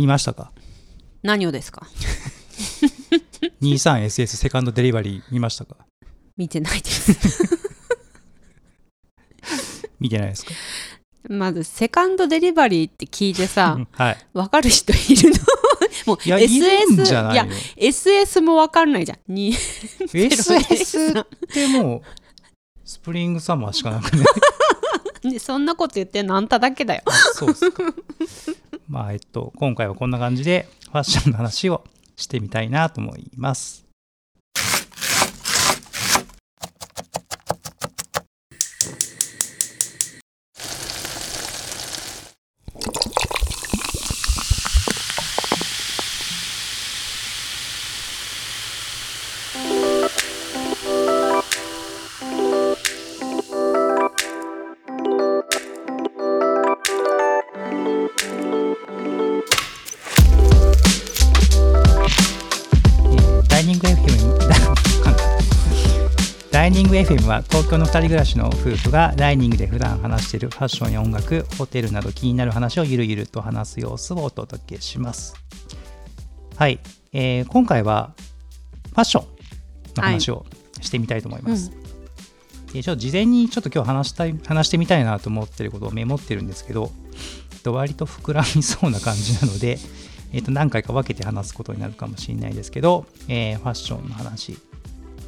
見ましたか？何をですか ?23SS セカンドデリバリー見ましたか？見てないです。見てないですか？まず、セカンドデリバリーって聞いてさ、はい。わかる人いるの？もういや、いやの、SS もわかんないじゃん。に ?SS ってもう、スプリングサマーしかなくね。でそんなこと言ってんのあんただけだよ。そうっすか。まあ、えっと、今回はこんな感じで、ファッションの話をしてみたいなと思います。FM は東京の2人暮らしの夫婦がダイニングで普段話しているファッションや音楽、ホテルなど気になる話をゆるゆると話す様子をお届けします。はい、えー今回はファッションの話をしてみたいと思います。でちょっと事前にちょっと今日話したい話してみたいなと思ってることをメモってるんですけど、えっと割と膨らみそうな感じなので、えっと何回か分けて話すことになるかもしれないですけど、えーファッションの話。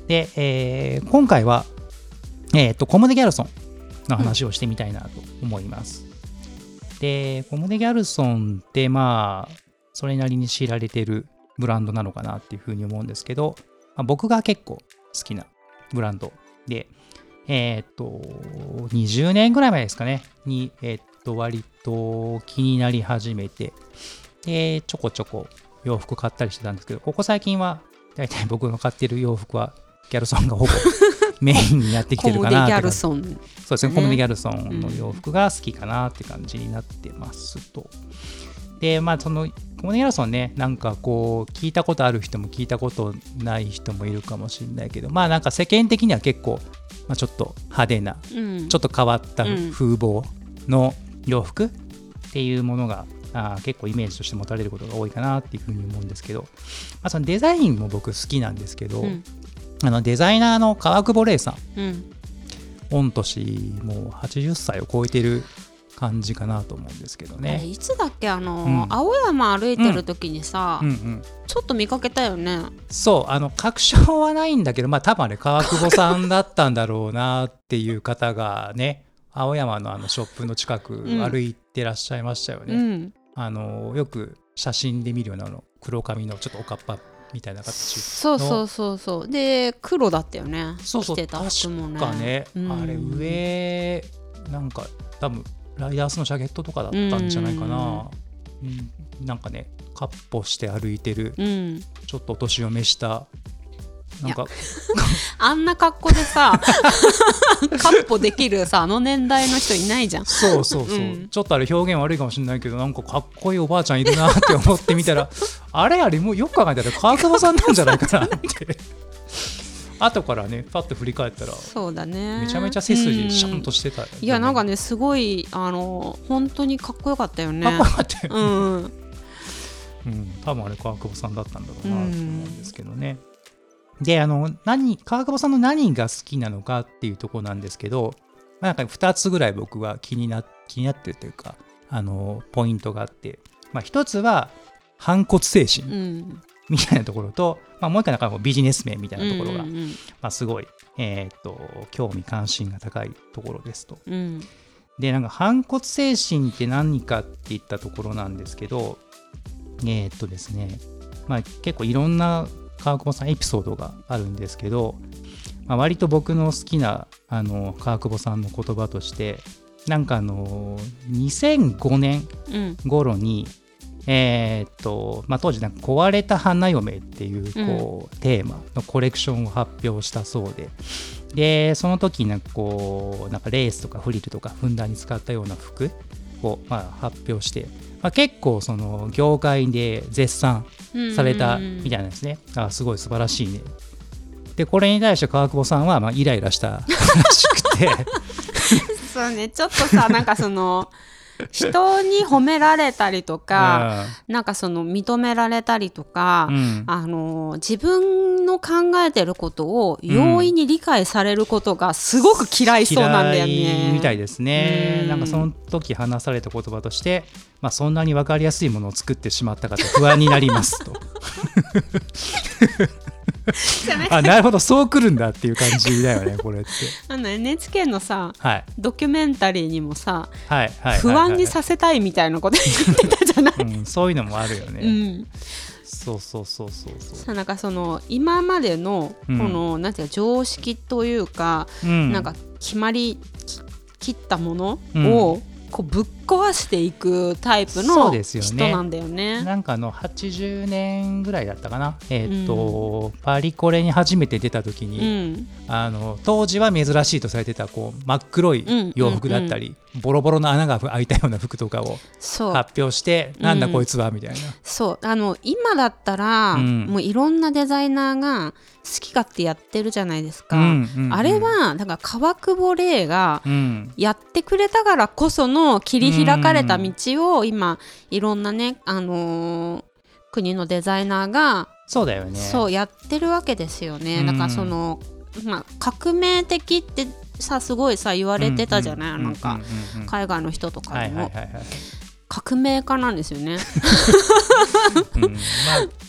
で、えー今回は、えっとコモデ・ギャルソンの話をしてみたいなと思います。で、コモデ・ギャルソンってまあ、それなりに知られてるブランドなのかなっていうふうに思うんですけど、まあ僕が結構好きなブランドで、えーっと、20年ぐらい前ですかね、に、えーっと、割と気になり始めて、で、ちょこちょこ洋服買ったりしてたんですけど、ここ最近は、大体僕が買ってる洋服は、ギャルソンがほぼメインになってきてるかなって感じルソン。そうですね、ねコムデ・ギャルソンの洋服が好きかなって感じになってますと。で、まあ、その、コムデ・ギャルソンね、なんかこう、聞いたことある人も聞いたことない人もいるかもしれないけど、まあ、なんか世間的には結構、まあ、ちょっと派手な、うんちょっと変わったうん風貌の洋服っていうものが、あー結構イメージとして持たれることが多いかなっていうふうに思うんですけど、まあ、そのデザインも僕好きなんですけど、うんあのデザイナーの川久保玲さんうん。御年もう80歳を超えてる感じかなと思うんですけどね。いつだっけ？あの、うん青山歩いてる時にさ、うんうん、ちょっと見かけたよね。そうあの確証はないんだけどまあ多分あれ川久保さんだったんだろうなっていう方がね 青山のあのショップの近くうん歩いてらっしゃいましたよね。うん。あのよく写真で見るようなあの黒髪のちょっとおかっぱみたいな形そうそうそうそう。で、黒だったよね。そうそう着てた服もね。かね、うんあれ上なんか多分ライダースのジャケットとかだったんじゃないかな、うんなんかねカッポして歩いてるうん。ちょっとお年を召したなんか あんな格好でさ、カッポできるさ、あの年代の人いないじゃん。そうそうそう、うんちょっとあれ表現悪いかもしれないけどなんかかっこいいおばあちゃんいるなって思ってみたら あれあれもうよく考えたら川久保さんなんじゃないかなって後からねパッと振り返ったらそうだね。めちゃめちゃ背筋シャンとししてたよね、いや、なんかね、すごい、あの、本当にかっこよかったよね。かっこよかったよねうん。うん、多分あれ川久保さんだったんだろうなと思うんですけどね。であの何川久保さんの何が好きなのかっていうところなんですけど、まあ、なんか2つぐらい僕は気にな気になってるというかあのポイントがあって、まあ、1つは反骨精う神ん。みたいなところと、まあ、もう一回なんかビジネス面みたいなところが、うんうんまあ、すごい、えーっと興味関心が高いところですと。うん。うんでなんか反骨精神って何かっていったところなんですけどえーっとですねまあ結構いろんな川久保さんエピソードがあるんですけど、まあ、割と僕の好きなあの川久保さんの言葉としてなんかあの2005年うん。頃にえーっとまあ、当時なんか壊れた花嫁っていうこう、テーマのコレクションを発表したそうででその時になんかこうなんかレースとかフリルとかふんだんに使ったような服を、まあ、発表して、まあ、結構その業界で絶賛されたみたいなんですね、あすごい素晴らしいね。でこれに対して川久保さんはまあイライラしたらしくて。そうね、ちょっとさ、なんかその、人に褒められたりとか、なんかその認められたりとか、うん。あの自分の考えてることを容易に理解されることがすごく嫌いそうなんだよ嫌ね。いみたいですね、うん。なんかその時話された言葉として、まあ、そんなに分かりやすいものを作ってしまったかと不安になりますと あなるほどそうくるんだっていう感じだよね これって。あの NHK のさはい。ドキュメンタリーにもさ、は不安にさせたいみたいなこと言ってたじゃない？うん、そういうのもあるよね、うん、そうそうそうそうそう。さなんかその今までのこうん。の、なんていうか常識というか、うん。なんか決まりき切ったものうん。を、こうぶっ壊していくタイプの人なんだよね。なんかあの80年ぐらいだったかな、えーっとパリコレに初めて出た時うに、ん、あの当時は珍しいとされてたこう真っ黒い洋服だったり、ボロボロの穴が開いたような服とかを発表して、うん。なんだこいつはみたいな、そう。あの今だったら、うん。もういろんなデザイナーが好き勝手やってるじゃないですか。うんうんうん。あれはなんか川久保玲がうん。やってくれたからこその切り開かれた道を今いろんなね、あのー国のデザイナーがそうだよね。そうやってるわけですよね。うん。だからその、まあ、革命的ってさすごいさ言われてたじゃない、なんか、海外の人とかはでも、革命家なんですよね。うん、まあ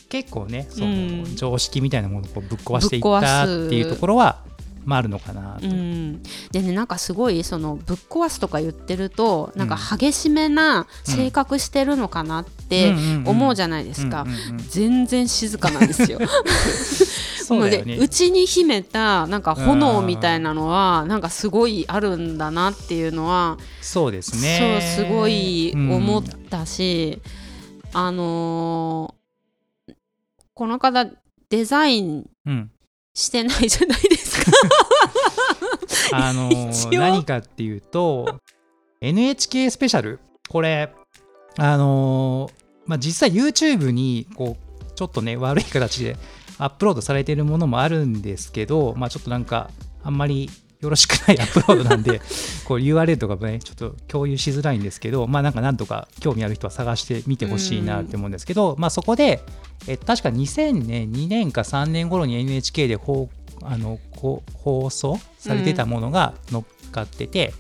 結構ねその、うん。常識みたいなものをぶっ壊していったすっていうところは、まあ、あるのかなと、うん、でねなんかすごいそのぶっ壊すとか言ってるとなんか激しめな性格してるのかなって思うじゃないですか。うんうんうん。全然静かなんですよ。そうだよね。ので内に秘めたなんか炎みたいなのはなんかすごいあるんだなっていうのはそうですね。そうすごい思っうん。たし、あのーこの方デザインうん。してないじゃないですか。あの 何かっていうと NHK スペシャル。これあのーまあ実際 YouTube にこうちょっとね悪い形でアップロードされているものもあるんですけどまあちょっとなんかあんまりよろしくない アップロードなんでこう URL とかもねちょっと共有しづらいんですけどまあなんかなんとか興味ある人は探してみてほしいなって思うんですけど、まあそこでえ確か2000年2年か3年頃に NHK で放あのこう放送されてたものが乗っかってて、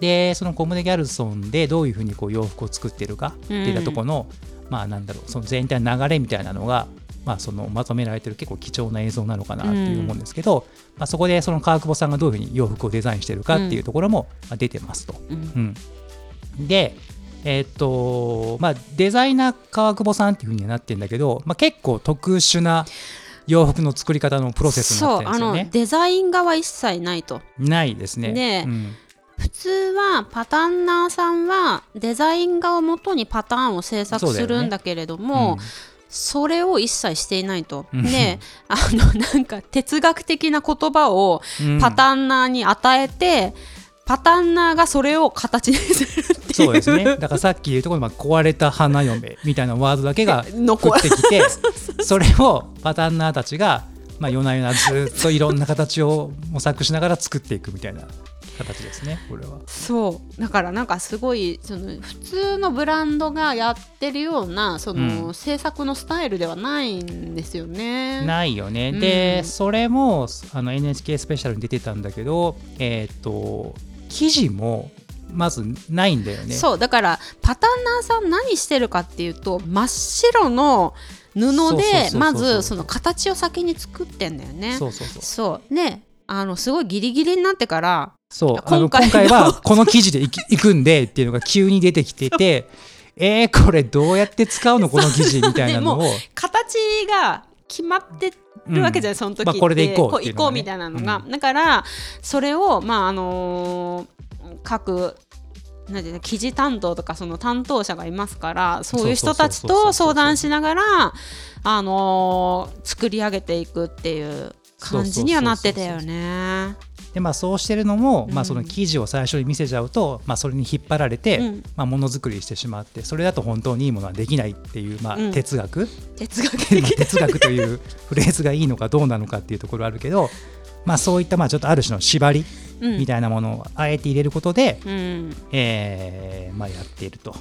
でそのコムデ・ギャルソンでどういうふうにこう洋服を作ってるかっていったところの、まあなんだろうその全体の流れみたいなのが、まあ、そのまとめられてる結構貴重な映像なのかなっていう思うんですけど、まあ、そこでその川久保さんがどういうふうに洋服をデザインしてるかっていうところもまあ出てますと。うんうん、で、えーっとまあ、デザイナー川久保さんっていうふうにはなってるんだけど、まあ、結構特殊な洋服の作り方のプロセスになっそうあのてるんですよね。デザイン側一切ないと。ないですね。でうん。普通はパタンナーさんはデザイン画をもとにパターンを制作するんだけれどもそ,、れを一切していないと。うん。で あのなんか哲学的な言葉をうん。パタンナーに与えて、パタンナーがそれを形にするっていうそうですね。だからさっき言うところ壊れた花嫁みたいなワードだけが 残降ってきて、それをパタンナーたちが、まあ、夜な夜なずっといろんな形を模索しながら作っていくみたいな形ですね、これは。そうだからなんかすごいその普通のブランドがやってるようなその、うん制作のスタイルではないんですよね。ないよね。うんで、それもあの NHK スペシャルに出てたんだけど、えっ、と、記事もまずないんだよね。そうだからパタンナーさん何してるかっていうと真っ白の布でまずその形を先に作ってんだよね。そうそうそう。そうねあのすごいギリギリになってからそう今回の今回はこの記事でい くんでっていうのが急に出てきててえー、これどうやって使うのこの記事みたいなのを、形が決まってるわけじゃない、その時って、まあこれでいこうみたいなのが、だからそれをまああのー各なんていうの記事担当とかその担当者がいますからそういう人たちと相談しながらあのー作り上げていくっていう感じにはなってたよね。でまあそうしてるのも、うん。まあ、その記事を最初に見せちゃうと、まあ、それに引っ張られて、うん。まあ、ものづくりしてしまってそれだと本当にいいものはできないっていう、まあうん。哲学、哲学というフレーズがいいのかどうなのかっていうところはあるけど、まあ、そういったまあちょっとある種の縛りうん。みたいなものをあえて入れることで、うん。えーまあ、やっていると。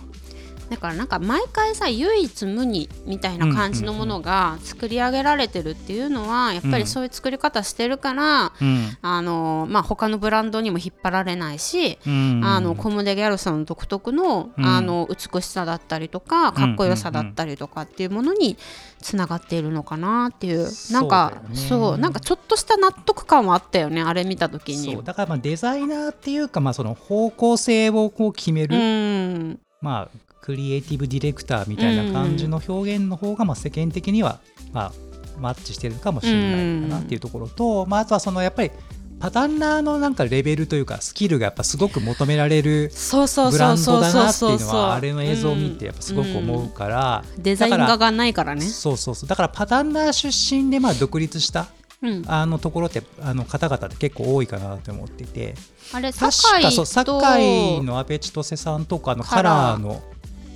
だからなんか毎回さ唯一無二みたいな感じのものが作り上げられてるっていうのはやっぱりそういう作り方してるから、うん。あのまあ、他のブランドにも引っ張られないし、うん。あのコムデ・ギャルソン独特の,、うん。あの美しさだったりとかかっこよさだったりとかっていうものにつながっているのかなっていう。なんかそうね。なんかちょっとした納得感はあったよねあれ見た時に。そう。だからまあデザイナーっていうか、まあ、その方向性をこう決める、うん。まあ、クリエイティブディレクターみたいな感じの表現の方がまあ世間的には、まあ、マッチしてるかもしれないかなっていうところと、まあ、あとはそのやっぱりパタンナーのなんかレベルというかスキルがやっぱすごく求められるそうそうブランドだなっていうのはあれの映像を見てやっぱすごく思うから、デザイン画がないからね。そうそうそう。だからパタンナー出身でまあ独立したうん、あのところってあの方々って結構多いかなと思っていて。あれ確堺かそうと堺の阿部千歳さんとかのカラーの、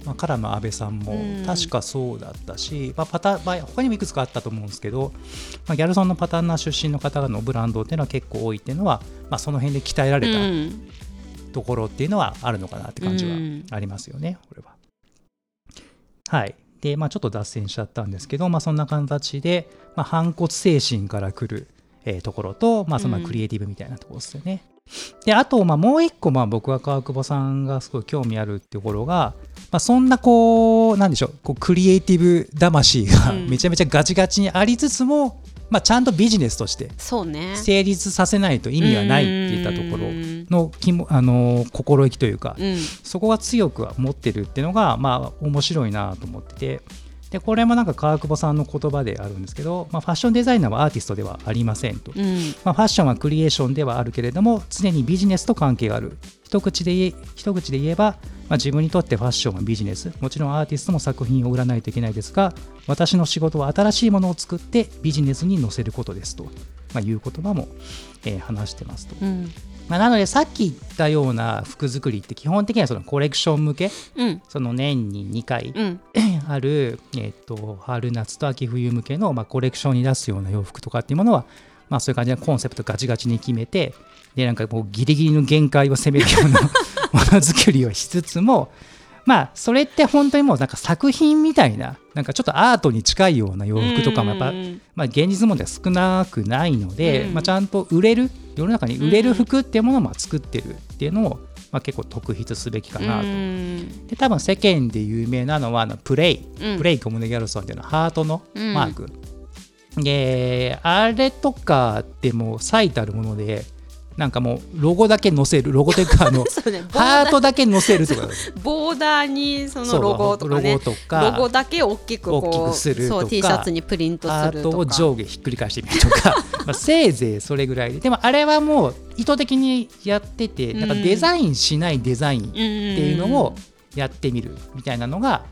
まあ、カラーの阿部さんもうん確かそうだったし、まあパタまあ、他にもいくつかあったと思うんですけど、まあ、ギャルソンのパタンナー出身の方のブランドっていうのは結構多いっていうのは、まあ、その辺で鍛えられたうんところっていうのはあるのかなって感じはうんありますよね、これは。はい。で、まあ、ちょっと脱線しちゃったんですけど、まあ、そんな形で、まあ、反骨精神から来る、えーところと、まあ、そのうんクリエイティブみたいなところですよね。で、あと、まあ、もう一個、まあ、僕は川久保さんがすごい興味あるってところが、まあ、そんなこう、なんでしょう、こうクリエイティブ魂がうん。めちゃめちゃガチガチにありつつも、まあ、ちゃんとビジネスとして。成立させないと意味がないっていったところうんのきもあの心意気というか、うん。そこが強くは持ってるっていうのが、まあ、面白いなと思っててでこれもなんか川久保さんの言葉であるんですけど、まあ、ファッションデザイナーはアーティストではありませんと、うん。まあ、ファッションはクリエーションではあるけれども常にビジネスと関係がある。一口で言え一口で言えば、まあ、自分にとってファッションはビジネス。もちろんアーティストも作品を売らないといけないですが私の仕事は新しいものを作ってビジネスに載せることですと、まあ、いう言葉も、えー話してますと。うん。まあ、なのでさっき言ったような服作りって基本的にはそのコレクション向けうん。その年に2回うん。ある、えっと春夏と秋冬向けの、まあ、コレクションに出すような洋服とかっていうものは、まあ、そういう感じのコンセプトガチガチに決めてでなんかもうギリギリの限界を攻めるような ものづくりをしつつもまあそれって本当にもうなんか作品みたいななんかちょっとアートに近いような洋服とかもやっぱうん。まあ、現実問題は少なくないので、うん。まあ、ちゃんと売れる世の中に売れる服っていうものをまあ作ってるっていうのを、まあ、結構特筆すべきかなと。うん。で多分世間で有名なのはあのプレイ、うん。プレイコムネギャルソンっていうのはハートのうん。マーク、であれとかってもう最たるものでなんかもうロゴだけ載せるロゴというかあの ねハートだけ載せるとか。ーボーダーにそのロゴとかね。ロゴとかロゴだけ大きく大きくするとか T シャツにプリントハートをするとか上下ひっくり返してみるとか。まあせいぜいそれぐらいで。でもあれはもう意図的にやっててなんかデザインしないデザインっていうのをやってみるみたいなのが、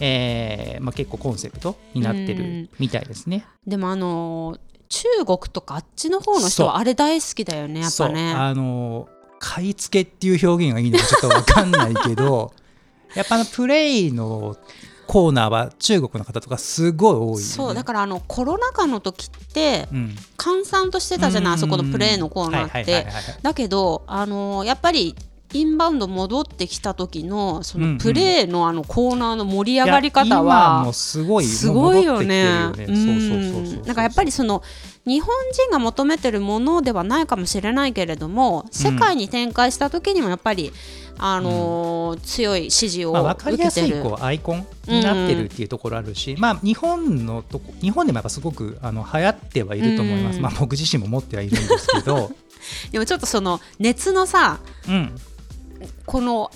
えーまあ、結構コンセプトになってるみたいですね。でもあのー中国とかあっちの方の人はあれ大好きだよねやっぱね。あの買い付けっていう表現がいいのかちょっと分かんないけど やっぱあのプレイのコーナーは中国の方とかすごい多いよね、そうだからあのコロナ禍の時ってうん、閑散としてたじゃないあそこのプレイのコーナーって。だけどあのーやっぱりインバウンド戻ってきた時のそうんうん。のプレイのあのコーナーの盛り上がり方今はもすごいすごいよね。なんかやっぱりその日本人が求めてるものではないかもしれないけれども世界に展開した時にもやっぱり、あのー強い支持をまあ、分かりやすい。こうアイコンになってるっていうところあるし、まあ、日本のとこ日本でもやっぱすごくあの流行ってはいると思います、うん。まあ、僕自身も持ってはいるんですけど、でもちょっとその熱のさうん、この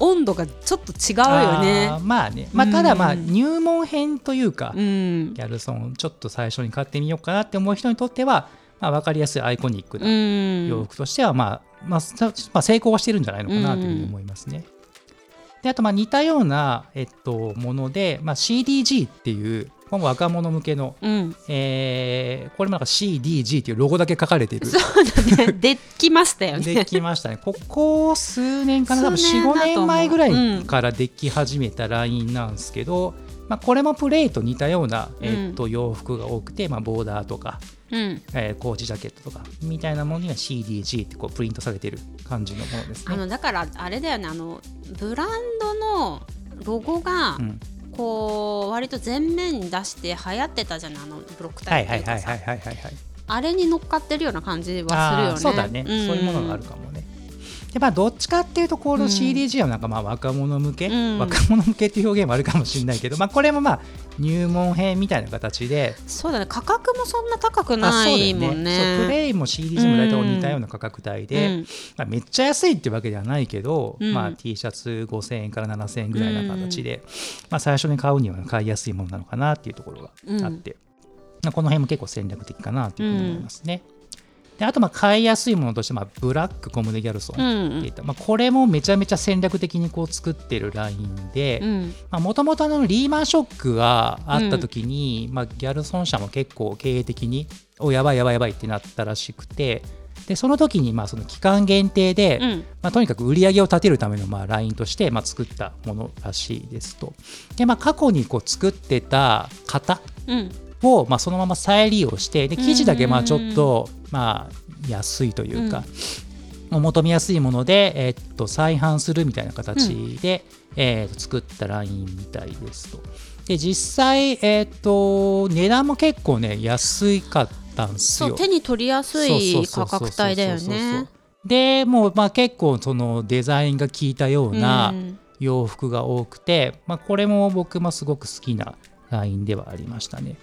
温度がちょっと違うよね。あー。まあね、まあ、ただまあうん。入門編というか、うん。ギャルソンちょっと最初に買ってみようかなって思う人にとっては、まあ、分かりやすいアイコニックうなん。洋服としては、まあまあさまあ、成功はしてるんじゃないのかなというふうに思いますね。であとまあ似たような、えっと、もので、まあ、CDG っていうこれも若者向けの、うん、えーこれもなんか CDG っていうロゴだけ書かれてる。そうだね。できましたよでね。きましたね。ここ数年かな、多分4、5数年前ぐらうんいからでき始めたラインなんですけど、まあ、これもプレイと似たような、えー、と洋服が多くて、まあ、ボーダーとか、うん。えーコーチジャケットとかみたいなものには CDG ってこうプリントされてる感じのものですね。あのだからあれだよね。あのブランドのロゴがうんこう割と前面に出して流行ってたじゃないあのブロックタはいイプっていうかさ。あれに乗っかってるような感じはするよねそうだね、そういうものがあるかもね。でまあどっちかっていうとこの CDG はなんかまあ若者向け、うん。若者向けっていう表現もあるかもしれないけど、まあこれもまあ入門編みたいな形で、そうだね。価格もそんな高くあないもんね。そうプレイも CDG も大体似たような価格帯で、うん。まあ、めっちゃ安いっていうわけではないけど、うん。まあ、T シャツ5000円から7000円ぐらいな形で、まあ、最初に買うには買いやすいものなのかなっていうところがあって、まあこの辺も結構戦略的かなというふうに思いますね。であとまあ買いやすいものとして、まあ、ブラックコムデギャルソンうんっていった、まあ、これもめちゃめちゃ戦略的にこう作ってるラインで、うん。もともとリーマンショックがあった時に、まあ、ギャルソン社も結構経営的におやばいやばいやばいってなったらしくてでその時にまあその期間限定で、うん。まあ、とにかく売り上げを立てるためのまあラインとしてまあ作ったものらしいですと。でまあ、過去にこう作ってた型うんをまあそのまま再利用してで生地だけまあちょっとまあ安いというか、お求めやすいもので、えーっと再販するみたいな形で、えーっと作ったラインみたいですと。で実際、えーっと値段も結構ね安かったんですよ。手に取りやすい価格帯だよね。でもうまあ結構そのデザインが効いたようなうん。洋服が多くて、まあ、これも僕もすごく好きなラインではありましたね。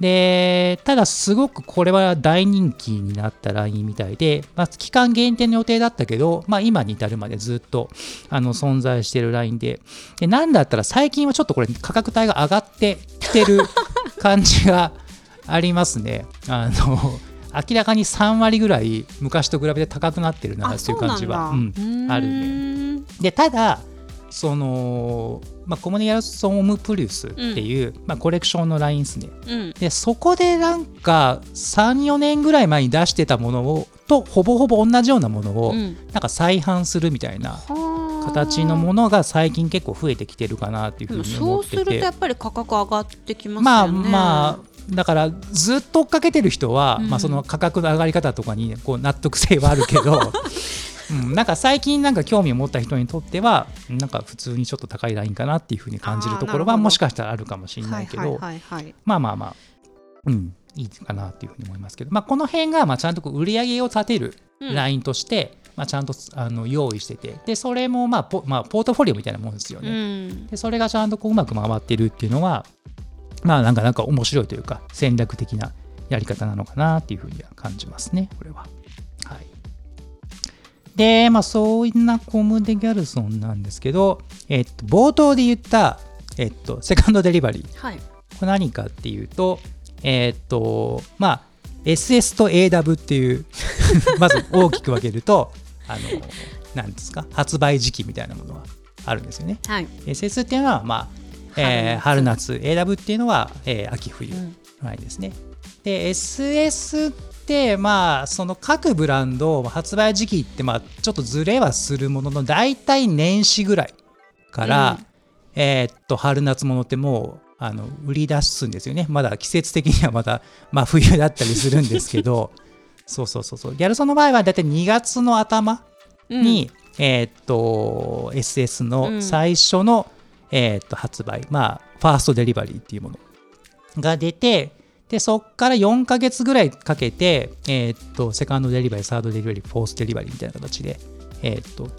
でただすごくこれは大人気になったラインみたいで、まあ、期間限定の予定だったけど、まあ、今に至るまでずっとあの存在しているラインででなんだったら最近はちょっとこれ価格帯が上がってきてる感じがありますね。あの明らかに3割ぐらい昔と比べて高くなってるなあっていう感じはうんあるね。でただその、まあ、コモネギャルソン・オム・プリウスっていう、まあ、コレクションのラインですね。うん。でそこでなんか34年ぐらい前に出してたものをとほぼほぼ同じようなものを、うん。なんか再販するみたいなはあ。形のものが最近結構増えてきてるかなっていうふうにそうす思ってて。るとやっぱり価格上がってきますまあよね。まあだからずっと追っかけてる人は、うん。まあ、その価格の上がり方とかにこう納得性はあるけど、うん、なんか最近なんか興味を持った人にとってはなんか普通にちょっと高いラインかなっていうふうに感じるところはもしかしたらあるかもしれないけど、まあまあまあ、うん、いいかなっていうふうに思いますけど、まあ、この辺がまあちゃんとこう売り上げを立てるうんラインとして、まあ、ちゃんとあの用意しててでそれもまあポ,、まあ、ポートフォリオみたいなもんですようね。んでそれがちゃんとこううまく回ってるっていうのはまあなんかなんか面白いというか戦略的なやり方なのかなっていうふうには感じますねこれは。はい、でまあそういうなコム・デ・ギャルソンなんですけど、えっと、冒頭で言った、えっと、セカンドデリバリー。はい。これ何かっていうとえっとまあ SS と AW っていう まず大きく分けるとあの何ですか発売時期みたいなものがあるんですよね。はい。SS っていうのは、まあえー春夏。AW っていうのは、えー秋冬うん。はいですね。で SS まあその各ブランド発売時期ってまあちょっとずれはするものの大体年始ぐらいから、うん。えーっと春夏ものってもうあの売り出すんですよね。まだ季節的にはまだ 真冬だったりするんですけど。そうそうそうそう。ギャルソンの場合は大体2月の頭に、えーっと SS の最初の、えーっと発売。まあファーストデリバリーっていうものが出てでそこから4ヶ月ぐらいかけて、えーっとセカンドデリバリーサードデリバリーフォースデリバリーみたいな形で、えーっと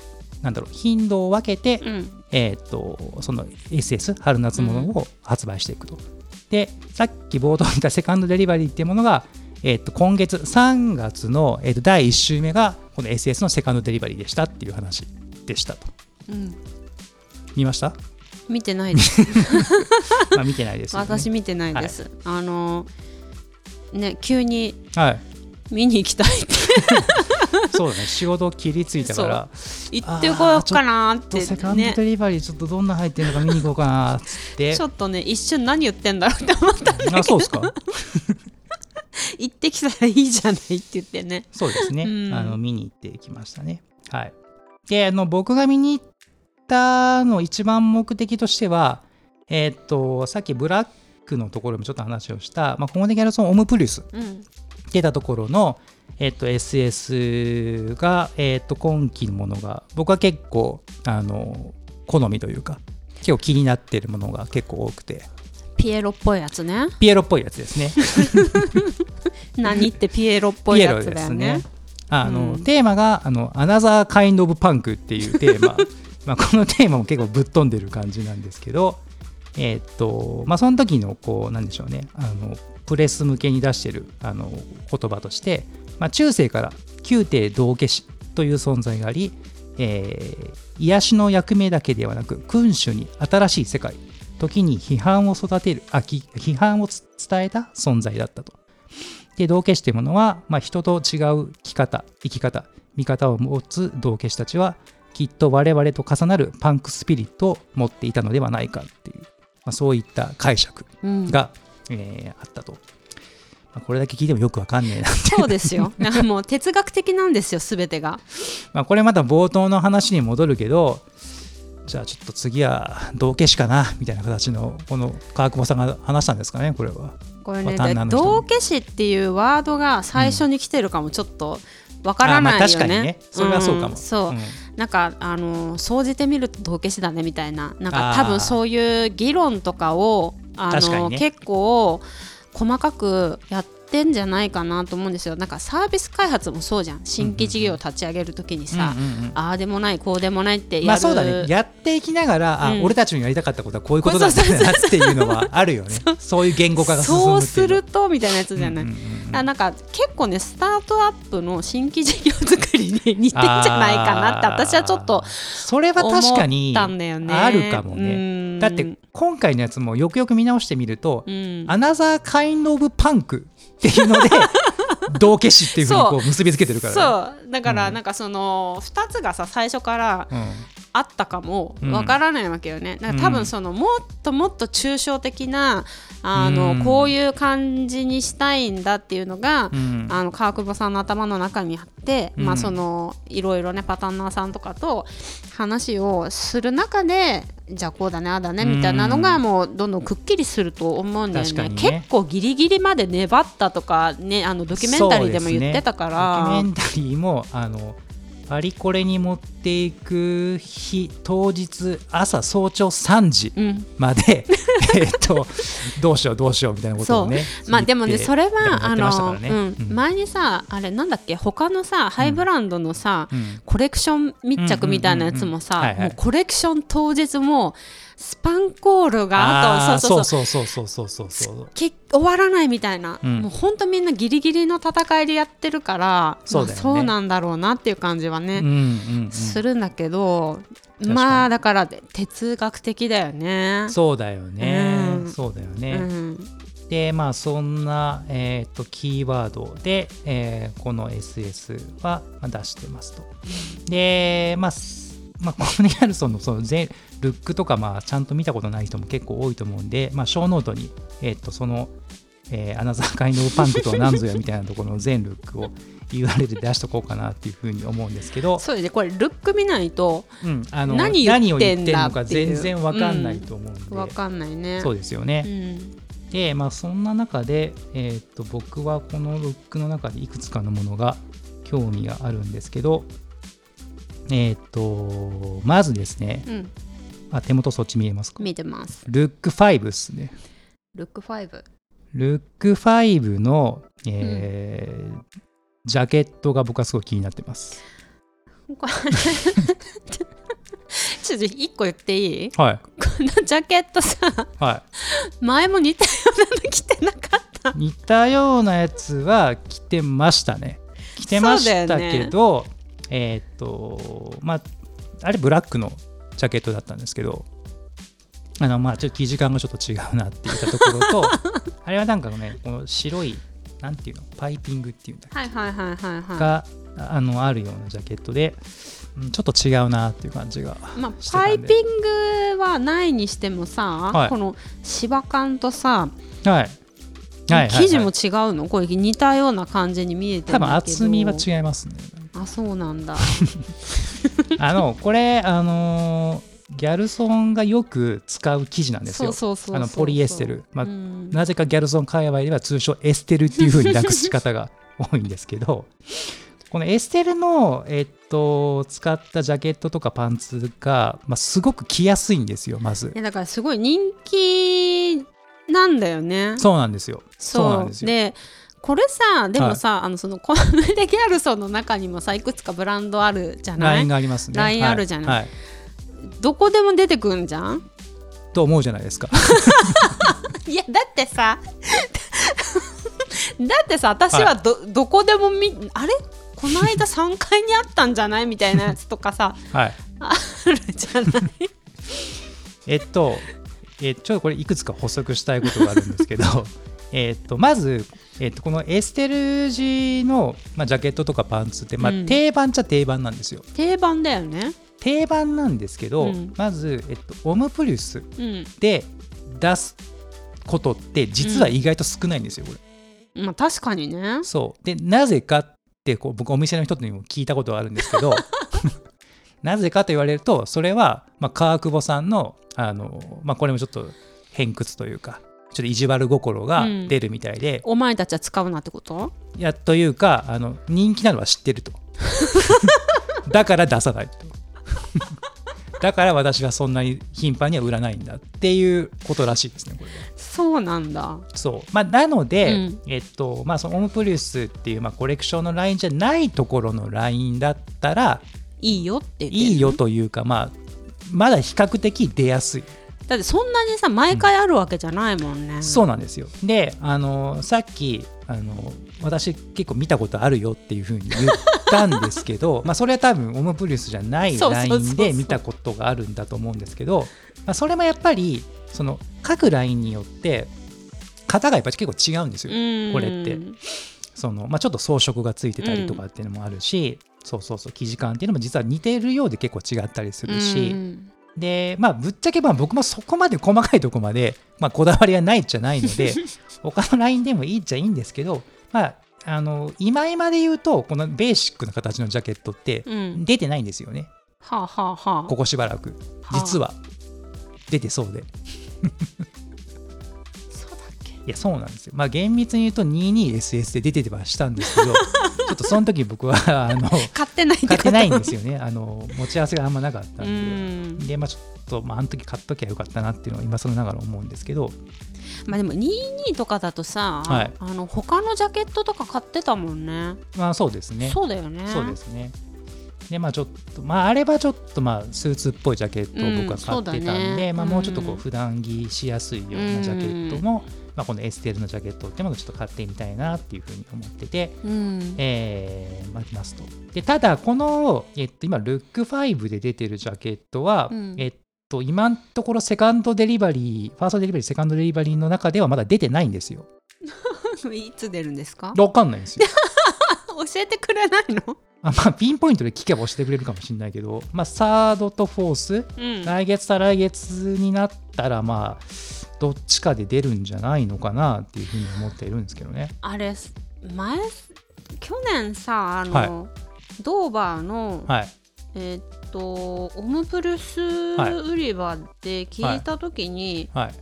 なんだろう頻度を分けて、うんえーっとその SS 春夏ものを発売していくと。でさっき冒頭に言ったセカンドデリバリーっていうものが、えーっと今月3月の、えーっと第1週目がこの SS のセカンドデリバリーでしたっていう話でしたと。うん見ました、見てないです まあ、見てないですよ、ね。私見てないですあのね急にはい。見に行きたいって そうだね。仕事切りついたから、言ってこようかなーってセカンドねデリバリーちょっとどんな入ってるのか見に行こうかなっつって ち。ょっとね一瞬何言ってんだろうって思ったんだけどあ、そうですか？行ってきたらいいじゃないって言ってねそうですね。うんあの見に行ってきましたね。はい。で、あの僕が見に行ったの一番目的としては、えーっとさっきブラックのところもちょっと話をした、まあ、コモデギャルソン・オムプリウスうん。出たところの、えーっと SS が、えーっと今期のものが僕は結構あの好みというか結構気になってるものが結構多くて。ピエロっぽいやつね。ピエロっぽいやつですね。何ってピエロっぽいやつだよですね。ね。あの、うん。テーマがあの「アナザー・カインド・オブ・パンク」っていうテーマまあこのテーマも結構ぶっ飛んでる感じなんですけどえーっとまあその時のこうなんでしょうねあのプレス向けに出してるあの言葉として、まあ、中世から宮廷道化師という存在があり、えー癒しの役目だけではなく君主に新しい世界時に批判を育てるあ批判を伝えた存在だったと。で道化師というものは、まあ、人と違う生き方生き方見方を持つ道化師たちはきっと我々と重なるパンクスピリットを持っていたのではないかっていう、まあ、そういった解釈うんが、えーあったと。まあ、これだけ聞いてもよくわかんねえな。そうですよ。なんかもう哲学的なんですよ、すべてが。まあこれまた冒頭の話に戻るけどじゃあちょっと次は道化師かなみたいな形のこの川久保さんが話したんですかねこれは。これね、道化師っていうワードが最初に来てるかもちょっとわからないよね。あまあ確かにね。それはそうかも。んそう、ん。なんかあの総じてみると道化師だねみたいな。なんか多分そういう議論とかをあの、ね。結構細かくやってんじゃないかなと思うんですよ。なんかサービス開発もそうじゃん。新規事業を立ち上げるときにさ、うんうんうんああでもないこうでもないってやる、まあそうだね。やっていきながら、あうん。俺たちのやりたかったことはこういうことだったっていうのはあるよね。そういう言語化がそうするとみたいなやつじゃない、うんうんうんあなんか結構ねスタートアップの新規事業作りに似てんじゃないかなって私はちょっとそれは確かにあるかもうねん。だって今回のやつもよくよく見直してみると、うん。アナザーカインド・オブ・パンクっていうので 道化師っていうふうにこう結びつけてるからね。そう。だからうん。なんかその2つがさ最初からうんあったかもうん。わからないわけよね、なんか多分そのもっともっと抽象的なあの、うん。こういう感じにしたいんだっていうのが、うん。あの川久保さんの頭の中にあって、うん。まあそのいろいろねパタンナーさんとかと話をする中でじゃあこうだねああだねみたいなのがもうどんどんくっきりすると思うんだよね。ね。結構ギリギリまで粘ったとかねあのドキュメンタリーでも言ってたから、ドキュメンタリーもあのパリコレに持っていく日当日朝早朝3時うん。まで えっとどうしようどうしようみたいなことをねまあでもねそれはあの、うん。うん。前にさあれなんだっけ他のさハイブランドのさ、うん。コレクション密着みたいなやつもさもうコレクション当日もスパンコールがあとそうそそう。うそうそうそうそうそうそう。け終わらないみたいな、うん。もうほんとみんなギリギリの戦いでやってるからそうね。まあそうなんだろうなっていう感じはね、うんうんうん。するんだけどまあだから哲学的だよね。そうだよね、うん。そうだよね、うん。でまあそんな、えー、とキーワードで、えーこの SS はまあ出してますと。でまあすまあ、コムニャルソンのその全ルックとか、まあ、ちゃんと見たことない人も結構多いと思うんで、まあ、ショーノートに、えー、とその、えー Another Kind of Punk とは何ぞやみたいなところの全ルックを URL で出しとこうかなっていうふうに思うんですけど、そうですねこれルック見ないとうん、あの何言ってんだ何を言ってんのか全然わかんないと思うんで、分かんないね。そうですよね。うんで、まあ、そんな中で、えーっと僕はこのルックの中でいくつかのものが興味があるんですけど、えーっとまずですねうん、あ手元そっち見えますか？見てます。ルック5ですね。ルック5。ルック5の、えージャケットが僕はすごい気になってます。これ ちょっと一個言っていい？はい。このジャケットさは前も似たようなの着てなかった。い似たようなやつは着てましたね。着てましたけど、えーっとまああれブラックのジャケットだったんですけどあのまあちょっと生地感がちょっと違うなって言ったところと あれはなんかねこの白いなんていうのパイピングっていうんだっはいはいはいはいけはがあのあるようなジャケットで、うんちょっと違うなっていう感じがい、まあ、パイピングはないにしてもさ、はい。この芝感とさ、はい。はい生地も違うの？これ似たような感じに見えて多分るんだけど。厚みは違いますねあそうなんだ。あのこれあのーギャルソンがよく使う生地なんですよ。あのポリエステル、まあうん。なぜかギャルソン界隈では通称エステルっていう風に訳す仕方が多いんですけど このエステルの、えっと、使ったジャケットとかパンツが、まあ、すごく着やすいんですよまず。だからすごい人気なんだよね。そうなんですよ。そうなんですよ。でこれさでもさ、あのそのコムデギャルソンの中にもさいくつかブランドあるじゃなラインいがありますね。ラインあるじゃない？はい。はいどこでも出てくんじゃん？と思うじゃないですか。いやだってさ だってさ私はど,、どこでもみあれ？この間3階にあったんじゃない？みたいなやつとかさ はい。あるじゃない？えっと、えちょっとこれいくつか補足したいことがあるんですけどえっとまず、えっと、このエステル地の、まあ、ジャケットとかパンツって、まあうん。定番っちゃ定番なんですよ。定番だよね。定番なんですけど、うん。まず、えっと、オムプリウスうん。で出すことって実は意外と少ないんですよ、これ。まあ確かにね。そう。でなぜかってこう僕お店の人にも聞いたことがあるんですけど なぜかと言われるとそれは、まあ、川久保さんのあの、まあ、これもちょっと偏屈というかちょっと意地悪心が出るみたいで、お前たちは使うなってこと？いやというかあの人気なのは知ってると。だから出さないと。だから私はそんなに頻繁には売らないんだっていうことらしいですねこれは。そうなんだ。そう。まあ、なので、うん。えっとまあ、そのオムプリウスっていう、まあ、コレクションのラインじゃないところのラインだったらいいよっていいよというか、まあ、まだ比較的出やすい、だってそんなにさ毎回あるわけじゃないもんね、そうなんですよ。であのさっきあの私結構見たことあるよっていうふうに言ったんですけど まあそれは多分オムプリウスじゃないラインで見たことがあるんだと思うんですけど、まあ、それもやっぱりその各ラインによって型がやっぱり結構違うんですよ。うん。これって。その、まあ、ちょっと装飾がついてたりとかっていうのもあるし、そうそうそう生地感っていうのも実は似てるようで結構違ったりするし、うんでまあぶっちゃけまあ僕もそこまで細かいとこまで、まあ、こだわりはないっちゃないので 他のラインでもいいっちゃいいんですけどまああの今今で言うとこのベーシックな形のジャケットってうん。出てないんですよね。はあはあはあ。ここしばらく。はあ。実は。出てそうでいやそうなんですよ。まあ厳密に言うと 22SS で出ててはしたんですけど ちょっとその時僕はあの買ってない買ってないんですよね。あの持ち合わせがあんまなかったうんで、ん。でまあちょっと、まあ、あの時買っときゃよかったなっていうのは今更ながら思うんですけど。まあでも22とかだとさ、はい。あの他のジャケットとか買ってたもんね。まあそうですね。そうだよね。そうですね。でまあちょっとまああればちょっとまあスーツっぽいジャケットを僕は買ってたんで、うんね。まあもうちょっとこううん。普段着しやすいようなジャケットも、まあ、このエステルのジャケットっていうのをちょっと買ってみたいなっていうふうに思ってて、うんえー、巻きますと。でただこの、えっと、今ルック5で出てるジャケットは、うんえっと今のところセカンドデリバリーファーストデリバリーセカンドデリバリーの中ではまだ出てないんですよ。いつ出るんですか？わかんないんですよ。教えてくれないの？あまあ、ピンポイントで聞けば教えてくれるかもしれないけど、まあ、サードとフォースうん来月再来月になったらまあどっちかで出るんじゃないのかなっていうふうに思っているんですけどね。あれ前去年さあの、はドーバーの、はい。えーっとオムプルスはい売り場で聞いた時に、はい。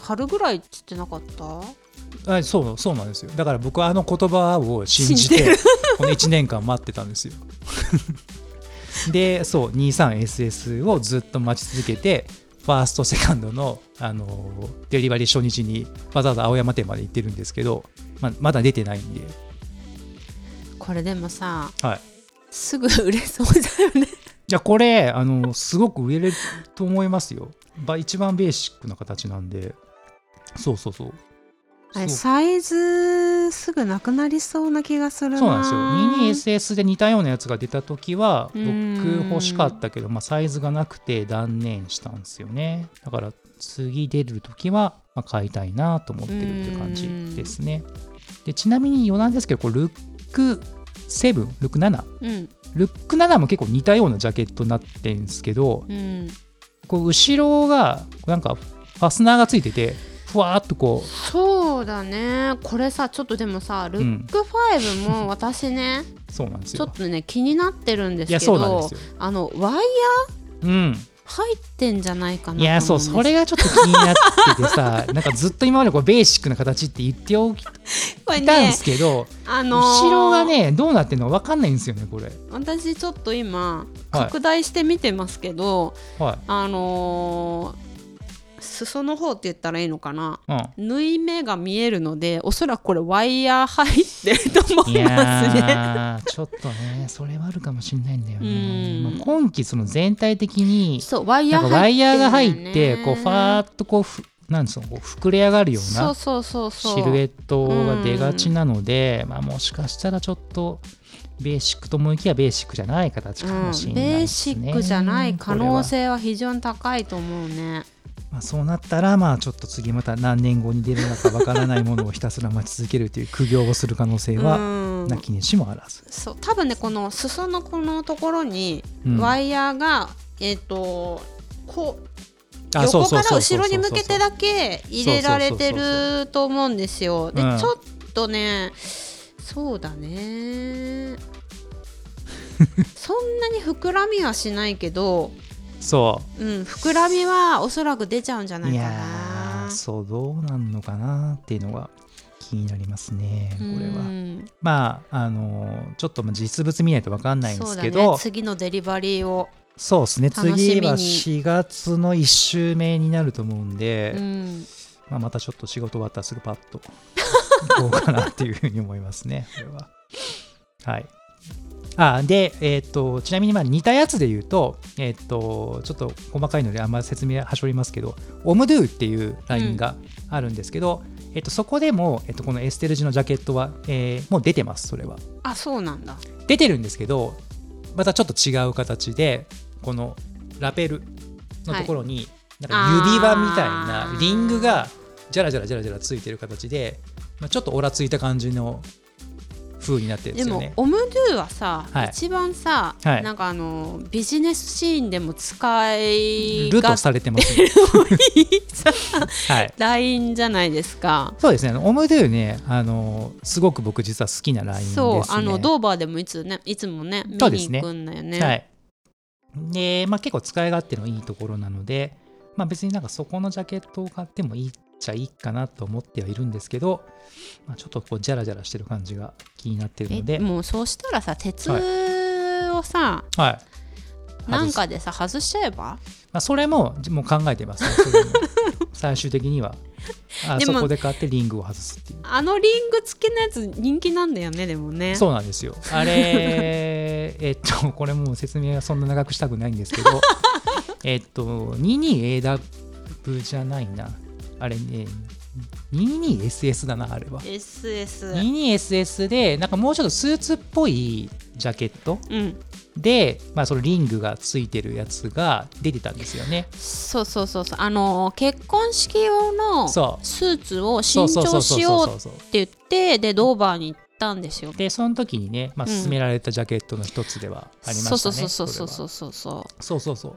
春ぐらいっつってなかった？あそうそうなんですよだから僕はあの言葉を信じて信じてこの1年間待ってたんですよ でそう 23SS をずっと待ち続けてファーストセカンドの、あのーデリバリー初日にわざわざ青山店まで行ってるんですけど、ままだ出てないんで、これでもさはい、すぐ売れそうだよね。いやこれあのすごく売れると思いますよ。ば一番ベーシックな形なんで。そうそうそうあれサイズすぐなくなりそうな気がするな。そうなんですよ。22SS で似たようなやつが出た時は僕うん。欲しかったけど、まあ、サイズがなくて断念したんですよね。だから次出る時は、まあ、買いたいなと思ってるって感じですね。でちなみに余談ですけどこれルック7ルック7うん。ルック7も結構似たようなジャケットになってるんですけどうん。こう後ろがなんかファスナーがついててふわーっとこそうだね。これさちょっとでもさルック5も私ね、う そうなんですよ。ちょっとね気になってるんですけどあのワイうん。入ってんじゃないかないやそうそれがちょっと気になっててさ なんかずっと今までこうベーシックな形って言っておきたんですけど、あのー後ろがねどうなってるのか分かんないんですよねこれ。私ちょっと今はい。拡大して見てますけど、はあのー裾の方って言ったらいいのかな？いうん。縫い目が見えるのでおそらくこれワイヤー入ってると思いいますね。ちょっとねそれはあるかもしれないんだよね。うん。まあ今季その全体的にそうワイヤーワイヤーが入ってこうファーっとこうふなんですかこう膨れ上がるようなそうそうそうそうシルエットが出がちなので、まあ、もしかしたらちょっとベーシックと思いきやベーシックじゃない形かもしれうん、ベーないですね。シックじゃない可能性は非常に高いと思うね。まあ、そうなったらまあちょっと次また何年後に出るのかわからないものをひたすら待ち続けるという苦行をする可能性はうんなきにしもあらず。そう多分ねこの裾のこのところにうんワイヤーが、えっ、とこう横から後ろに向けてだけ入れられてると思うんですよ。で、うん。ちょっとねそうだね。そんなに膨らみはしないけど、そう。ん、膨らみはおそらく出ちゃうんじゃないかういやなー。そうどうなんのかなっていうのが気になりますねこれは。うん。まああのちょっとまあ実物見ないとわかんないんでそうだすけどね。次のデリバリーを、そうですね次は4月の1週目になると思うんで、うん、まあ、またちょっと仕事終わったらすぐパッと 行こうかなっていうふうに思いますね、これは。はい。あで、えっ、と、ちなみにまあ似たやつで言うと、えっ、と、ちょっと細かいのであんま説明はしょりますけど、オムドゥっていうラインがあるんですけど、えっと、そこでも、えっと、このエステルジのジャケットは、えーもう出てます、それは。あそうなんだ。出てるんですけどまたちょっと違う形でこのラペルのところに、なんか指輪みたいなリングがジャラジャラジャラジャラついてる形で、まあ、ちょっとオラついた感じの風になってるんでですも、よね。オムドゥはさ、はい一番さ、はいなんかあのビジネスシーンでも使いルがとされてます、ね。さはい。ラインじゃないですか。そうですね。オムドゥね、あのすごく僕実は好きなラインですね。そうあのドーバーでもいつねいつもね見に行くんだよね。はい。で、まあ、結構使い勝手のいいところなので、まあ、別になんかそこのジャケットを買ってもいいっちゃいいかなと思ってはいるんですけど、まあ、ちょっとこうジャラジャラしてる感じが気になってるのえで、もうそうしたらさ鉄をさ、はい。なんかでさ外しちゃえば？まあ、それももう考えてますね。最終的にはあそこで買ってリングを外すっていう。あのリング付きのやつ人気なんだよねでもね。そうなんですよ。あれ、えっと、これもう説明はそんな長くしたくないんですけど、えっと、22AW じゃないな。あれね、22SS だな、あれは。SS。22SS で、なんかもうちょっとスーツっぽいジャケット？うん。で、まあ、そのリングがついてるやつが出てたんですよね。そうそうそうそうあの結婚式用のスーツを新調しようって。言ってでドーバーに行ったんですよ。で、その時にね、まあ、うん勧められたジャケットの一つではありましたね。そうそうそうそうそうそうそうそうそうそう。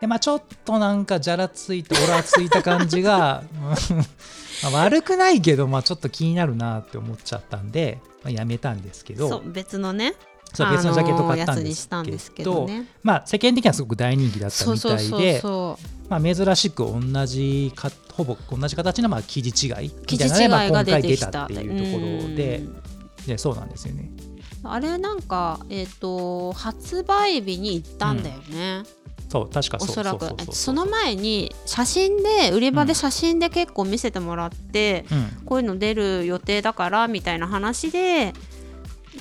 で、まあちょっとなんかじゃらついた、オラついた感じが、悪くないけど、まあちょっと気になるなって思っちゃったんで、まあ、やめたんですけど、別のね。そう別のジャケット買ったんですけしたんですけど、どね。まあ世間的にはすごく大人気だったみたいで、珍しく同じか、ほぼ同じ形のまあ生地違いみたいなのがまあ今回出たっていうところでう。ん、でそうなんですよね。あれなんかえっ、と発売日に行ったんだよね、そう、確かそうおそらくうう。うその前に写真で売り場で写真で結構見せてもらって、うん、こういうの出る予定だからみたいな話で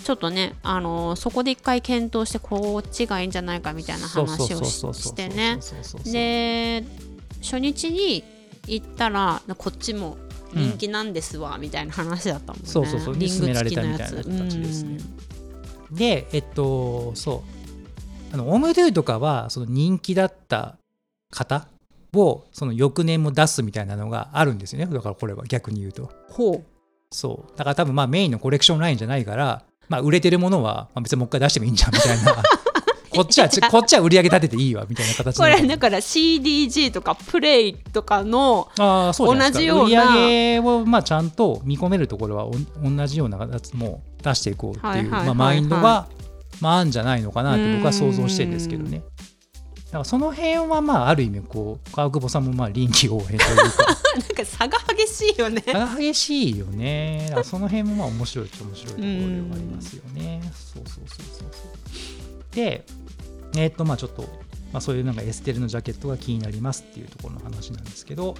ちょっとね、あのそこで一回検討してこっちがいいんじゃないかみたいな話をししてね。で初日に行ったらこっちも人気なんですわ、みたいな話だったもんね。そうそうそう。リング付きのやつ。ね。で、えっと、そう。あの、オムドゥとかは、その人気だった方を、その翌年も出すみたいなのがあるんですよね。だからこれは逆に言うと。ほそう。だから多分まあメインのコレクションラインじゃないから、まあ売れてるものは、まあ、別にもう一回出してもいいんじゃんみたいな。こっちは、こっちは売り上げ立てていいわみたいな形これだから CDG とかプレイとかのああそう同じような売り上げをまあちゃんと見込めるところはお同じようなやつも出していこうっていうマインドがまああるんじゃないのかなって僕は想像してるんですけどね。だからその辺はまあある意味こう川久保さんもまあ臨機応変というか。なんか差が激しいよね。差が激しいよね。だからその辺もまあ面白いっちゃ面白いところではありますよね。そうそうそうそうそう。でえっ、とまあちょっと、まあ、そういうなんかエステルのジャケットが気になりますっていうところの話なんですけど。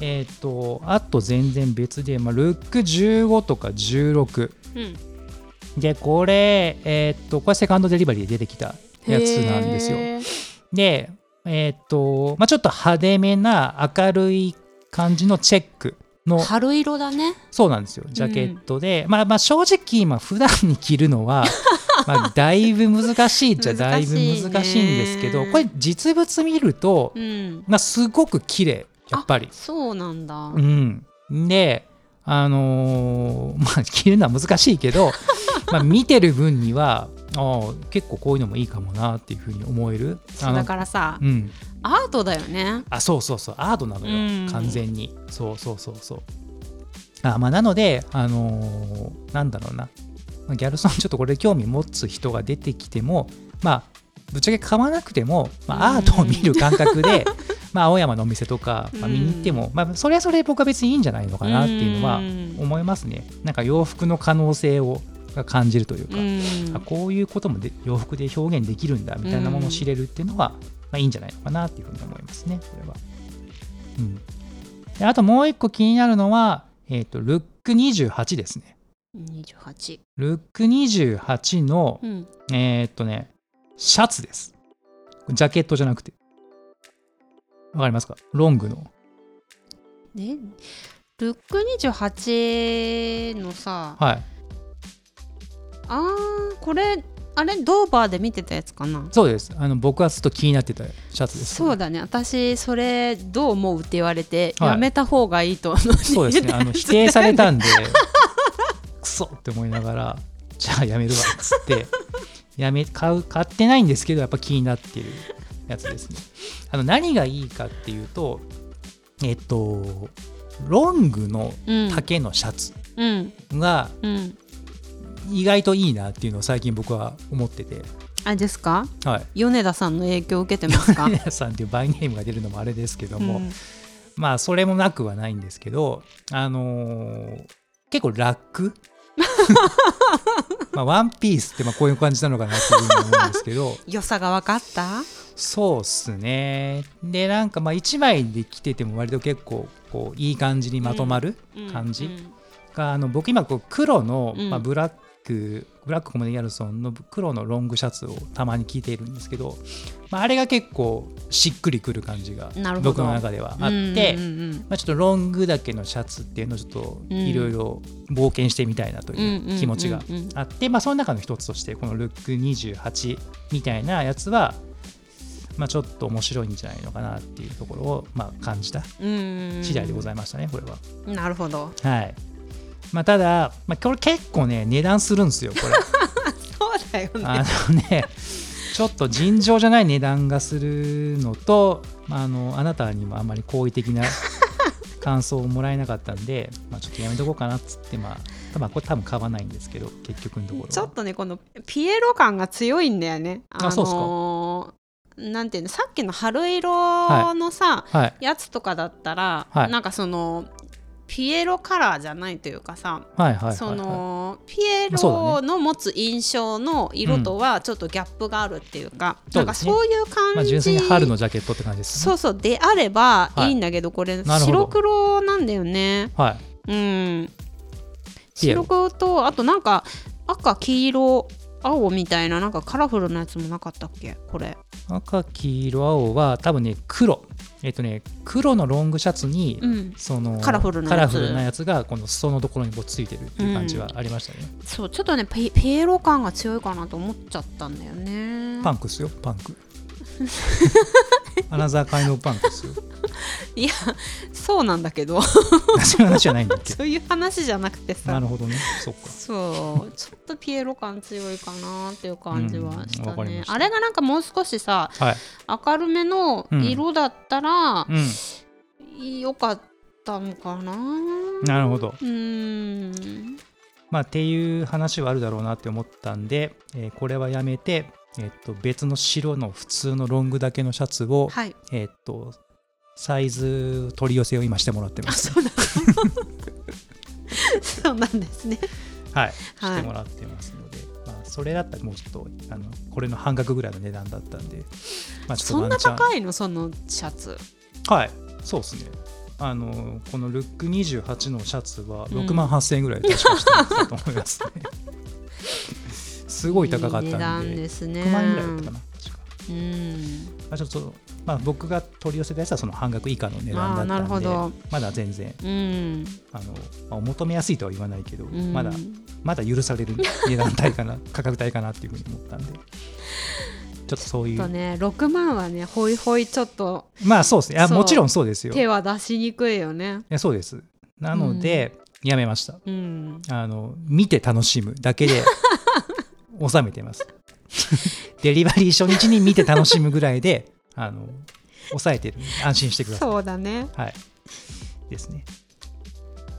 えっ、とあと全然別で、まあ、ルック15とか16うんでこれえっ、とこれセカンドデリバリーで出てきたやつなんですよ。で、えーっと、まあ、ちょっと派手めな明るい感じのチェックの、春色だね。そうなんですよ、ジャケットで、まあ、まあ正直、まあ普段に着るのは、まあ、だいぶ難しいっちゃだいぶ難しいんですけど、これ実物見ると、うん。まあ、すごく綺麗やっぱり。そうなんだ。うん、で、あのーまあ、着るのは難しいけど、まあ、見てる分には、ああ結構こういうのもいいかもなっていうふうに思える。そうだからさうん、アートだよね。あそうそうそうアートなのよ、うん。完全に。そうそうそうそう。あまあなのであのーなんだろうな。まあギャルソンちょっとこれ興味持つ人が出てきてもまあぶっちゃけ買わなくても、まあ、アートを見る感覚で、まあ青山のお店とか、まあ、見に行っても、まあ、それはそれで僕は別にいいんじゃないのかなっていうのはうん。思いますね。なんか洋服の可能性をが感じるというか、うんあこういうこともで洋服で表現できるんだみたいなものを知れるっていうのは、まあ、いいんじゃないのかなっていうふうに思いますね、これは。うん、であともう一個気になるのは、えー、とルック28ですね。28ルック28の、うんえーっとね、シャツです。ジャケットじゃなくて。わかりますか？ロングの。ねルック28のさはい。あーこれあれドーバーで見てたやつかな？そうです。あの僕はずっと気になってたシャツです。そうだね私それどう思うって言われて、はいやめた方がいいとそうですね。あの 否定されたんで、クソって思いながら、じゃあやめるわっつって、やめ買う買ってないんですけど、やっぱ気になってるやつですね。あの何がいいかっていうと、えっと、ロングのうん丈のシャツうんがうん意外といいなっていうのを最近僕は思ってて、あれですか？はい。米田さんの影響を受けてますか？皆さんっていうバイネームが出るのもあれですけども、うん。まあそれもなくはないんですけどあのー結構ラック？まあワンピースってまあこういう感じなのかなっていうふうに思うんですけど。良さが分かった？そうっすね。でなんかまあ1枚で着てても割と結構こういい感じにまとまる感じうんが、あの僕今こう黒の、うん。まあ、ブラックブラックコモデギャルソンの黒のロングシャツをたまに着ているんですけど、まあ、あれが結構しっくりくる感じが僕の中ではあって、まあ、ちょっとロングだけのシャツっていうのをちょっとうんいろいろ冒険してみたいなとうんいう気持ちがあって、まあ、その中の一つとしてこのルック28みたいなやつは、まあ、ちょっと面白いんじゃないのかなっていうところをまあ感じたうん。次第でございましたね、これは。なるほど。はいまあ、ただ、まあ、これ結構ね値段するんですよこれ。そうだよあねのねちょっと尋常じゃない値段がするのと、まあ、あのあなたにもあんまり好意的な 感想をもらえなかったんで、まあ、ちょっとやめとこうかなっつってまあ、まあ、これ多分買わないんですけど結局のところは。ちょっとねこのピエロ感が強いんだよね。あそうっすか。のーなんていうのさっきの春色のさ、はい。やつとかだったら、はい。なんかそのピエロカラーじゃないというかさ、はいはいはい、はい、そのピエロの持つ印象の色とはちょっとギャップがあるっていうか、うんなんかそういうまあ、感じ、純粋に春のジャケットって感じですね。そうそう。であればはいいいんだけど、これなるほど。白黒なんだよね。はい。うん。白黒とあとなんか赤黄色青みたいななんかカラフルなやつもなかったっけ？これ。赤黄色青は多分ね黒えっ、とね黒のロングシャツに、うん。そのカラフルなやつ。やつがこの裾のところにこうついてるっていう感じはありましたね、そうちょっとねピピエロ感が強いかなと思っちゃったんだよね。パンクっすよパンク アナザーカインドパンクっすよ。いやそうなんだけど。そういう話じゃないんだっけ？そういう話じゃなくてさ。なるほどね。そっか。そう。ちょっとピエロ感強いかなっていう感じはしうん。たわかりました。ねあれがなんかもう少しさはい。明るめの色だったらうん。よかったのかな？なるほど。うーん。まあっていう話はあるだろうなって思ったんで、えーこれはやめてえっと、別の白の普通のロングだけのシャツを、はい。えっと、サイズ取り寄せを今してもらってます。そうなんそうなんですね。はい、はい。してもらってますので、まあ、それだったらもうちょっとあのこれの半額ぐらいの値段だったんで、まあ、ちょっとそんな高いの？そのシャツ。はい。そうですね。あのこのルック28のシャツはうん6万8000円ぐらい確かしてた。と思いますね、すごい高かったんで。ですね。6万円ぐらいだったかな確か、うん。まあ、ちょっと、まあ、僕が取り寄せたやつはその半額以下の値段だったんであーなるほど。まだ全然うん。あの、まあ、お求めやすいとは言わないけど、うん。まだまだ許される値段帯かな 価格帯かなっていうふうに思ったんで。ちょっとそういう。とね6万はねホイホイちょっとまあそうですね。あもちろんそうですよ。い手は出しにくいよね。やそうです。なので、やめました。うん。あの見て楽しむだけで 収めてます デリバリー初日に見て楽しむぐらいで あの抑えてる安心してくださいそうだねはい。ですね。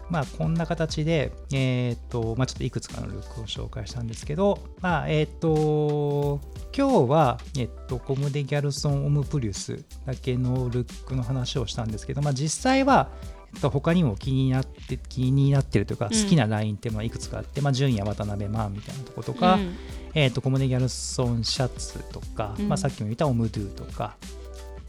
まあ、こんな形で、えっ、と、まあ、ちょっといくつかのルックを紹介したんですけど、まあ、えっ、と、今日は、えっ、と、コムデ・ギャルソン・オムプリウスだけのルックの話をしたんですけど、まあ、実際は、えっと、他にも気になって気になってるというか、うん。好きなラインっていうのはいくつかあって、まあ、純也渡辺マンみたいなとことか、うん。えー、とコムデ・ギャルソンシャツとか、うん。まあ、さっきも言ったオムドゥとか、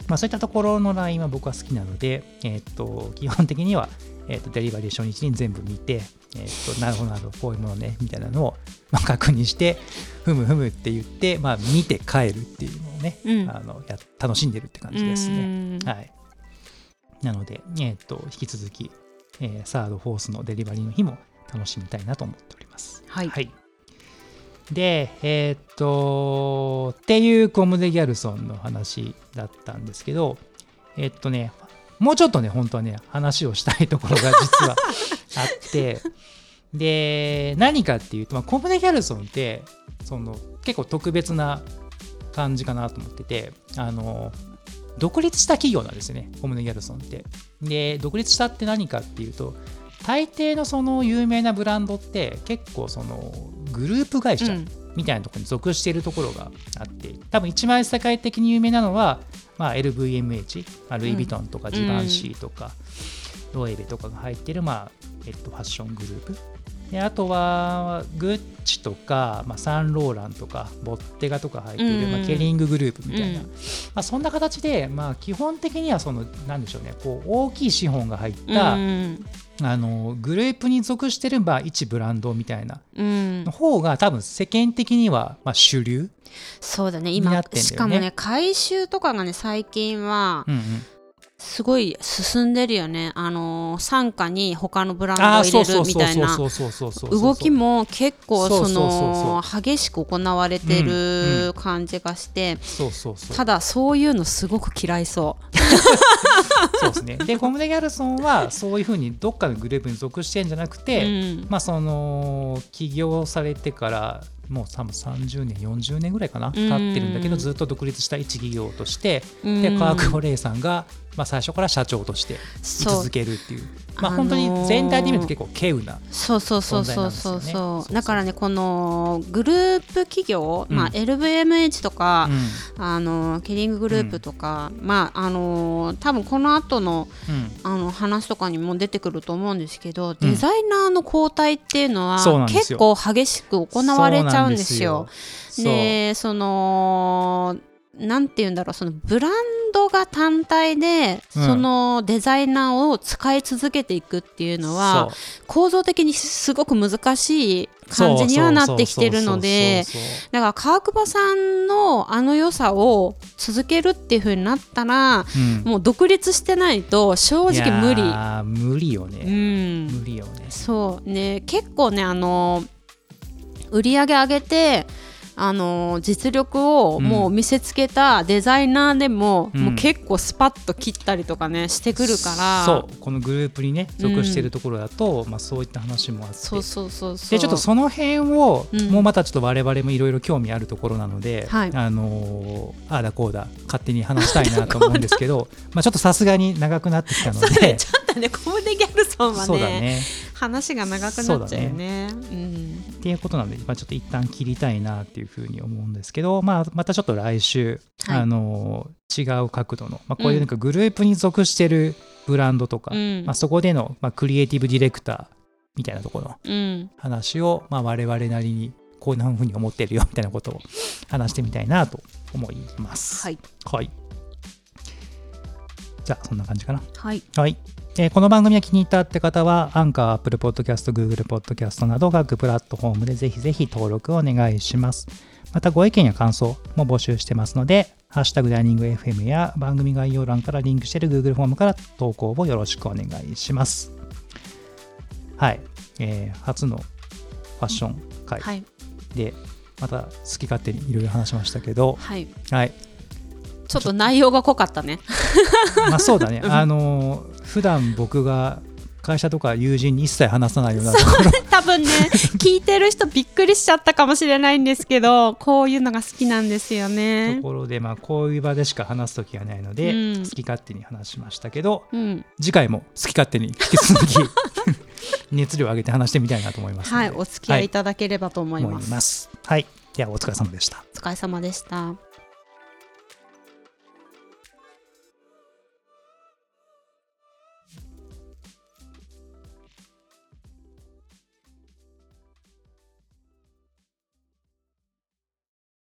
まあ、そういったところのラインは僕は好きなので、えー、と基本的には、えー、とデリバリー初日に全部見て、えー、となるほどなるほどこういうものねみたいなのを、まあ、確認してふむふむって言って、まあ、見て帰るっていうのをね、うん。あのや楽しんでるって感じですね。うん。はい、なので、えー、と引き続き、えーサード、フォースのデリバリーの日も楽しみたいなと思っております。はいはい。で、えーっと、っていうコムデ・ギャルソンの話だったんですけど、えーっとね、もうちょっとね、本当はね、話をしたいところが実は あって、で、何かっていうと、まあ、コムデ・ギャルソンって、その結構特別な感じかなと思ってて、あの、独立した企業なんですよね、コムデ・ギャルソンって。で、独立したって何かっていうと、大抵のその有名なブランドって結構そのグループ会社うん。みたいなところに属しているところがあって多分一番世界的に有名なのは、まあ、LVMH、まあ、ルイ・ヴィトンとかんジバンシーとか、ロエベとかが入ってる、まあえっと、ファッショングループであとはグッチとか、まあ、サンローランとかボッテガとか入っている、うんまあ、ケリンググループみたいな、うん。まあ、そんな形で、まあ、基本的にはそのなんでしょうねこう大きい資本が入った、うんあのグループに属してる、まあ、一ブランドみたいなうん。の方が多分世間的には、まあ、主流、そうだねにな今しかもね回収とかがね最近はうんうん、すごい進んでるよね。あのー傘下に他のブランドを入れるみたいな。動きも結構その激しく行われてる感じがして。ただそういうのすごく嫌いそ そうですね。でコムデ・ギャルソンはそういうふうにどっかのグループに属してるんじゃなくう、て、うん。まあその起業されてからもう多分30年40年ぐらいかな経ってるんだけどうんずっと独立した一企業としてうん。で川久保玲さんが、まあ、最初から社長として続けるっていう。まああのー本当に全体で見ると結構稀有なそう。そうそう存在そうそう。なんですよね。だからねこのグループ企業、まあ、うん LVMH とかう、ん。あのキリンググループとか、まああの多分この後のうん。あの話とかにも出てくると思うんですけど、デザイナーの交代っていうのは結よ。構激しく行われちゃうんですよ。でそのなんて言うんだろうそのブランドが単体で、うん。そのデザイナーを使い続けていくっていうのは構造的にすごく難しい感じにはなってきてるのでだから川久保さんのあの良さを続けるっていう風になったらうん。もう独立してないと正直無理。無理ようね、ん。無理よね。そうね。結構ねあの売り上げ上げてあの実力をもう見せつけたデザイナーでも,、うん。もう結構スパッと切ったりとかねしてくるから。そうこのグループにね属しているところだと、まあ、そういった話もあって。そうそうそうそう。でちょっとその辺を、うんもうまたちょっと我々もいろいろ興味あるところなので、はい。あのーああだこうだ勝手に話したいなと思うんですけど まあちょっとさすがに長くなってきたので。ちょっとねコムデ・ギャルソンはそうだね。ね話が長くなっちゃうよね。うんっていうことなので、まあ、ちょっと一旦切りたいなっていうふうに思うんですけど、まあ、またちょっと来週、はいあの違う角度の、まあ、こういうなんかグループに属してるブランドとか、うんまあ、そこでの、まあ、クリエイティブディレクターみたいなところのうん話を、まあ、我々なりにこんなふうに思ってるよみたいなことを話してみたいなと思います。はいはい。じゃあそんな感じかな。はいはい。えーこの番組が気に入ったって方は、アンカー、アップルポッドキャスト、グーグルポッドキャストなど各プラットフォームでぜひぜひ登録をお願いします。またご意見や感想も募集してますので、ハッシュタグダイニング FM や番組概要欄からリンクしている Google フォームから投稿をよろしくお願いします。はい。えー初のファッション会はいで、また好き勝手にいろいろ話しましたけど、はいはい。ちょっと内容が濃かったね。まあそうだね。あのー普段僕が会社とか友人に一切話さないようなところ。多分ね聞いてる人びっくりしちゃったかもしれないんですけどこういうのが好きなんですよね。ところで、まあ、こういう場でしか話す時がないので、うん。好き勝手に話しましたけどうん。次回も好き勝手に引き続き 熱量を上げて話してみたいなと思いますはいお付き合いいただければと思います、思います。はい、ではお疲れ様でした。お疲れ様でした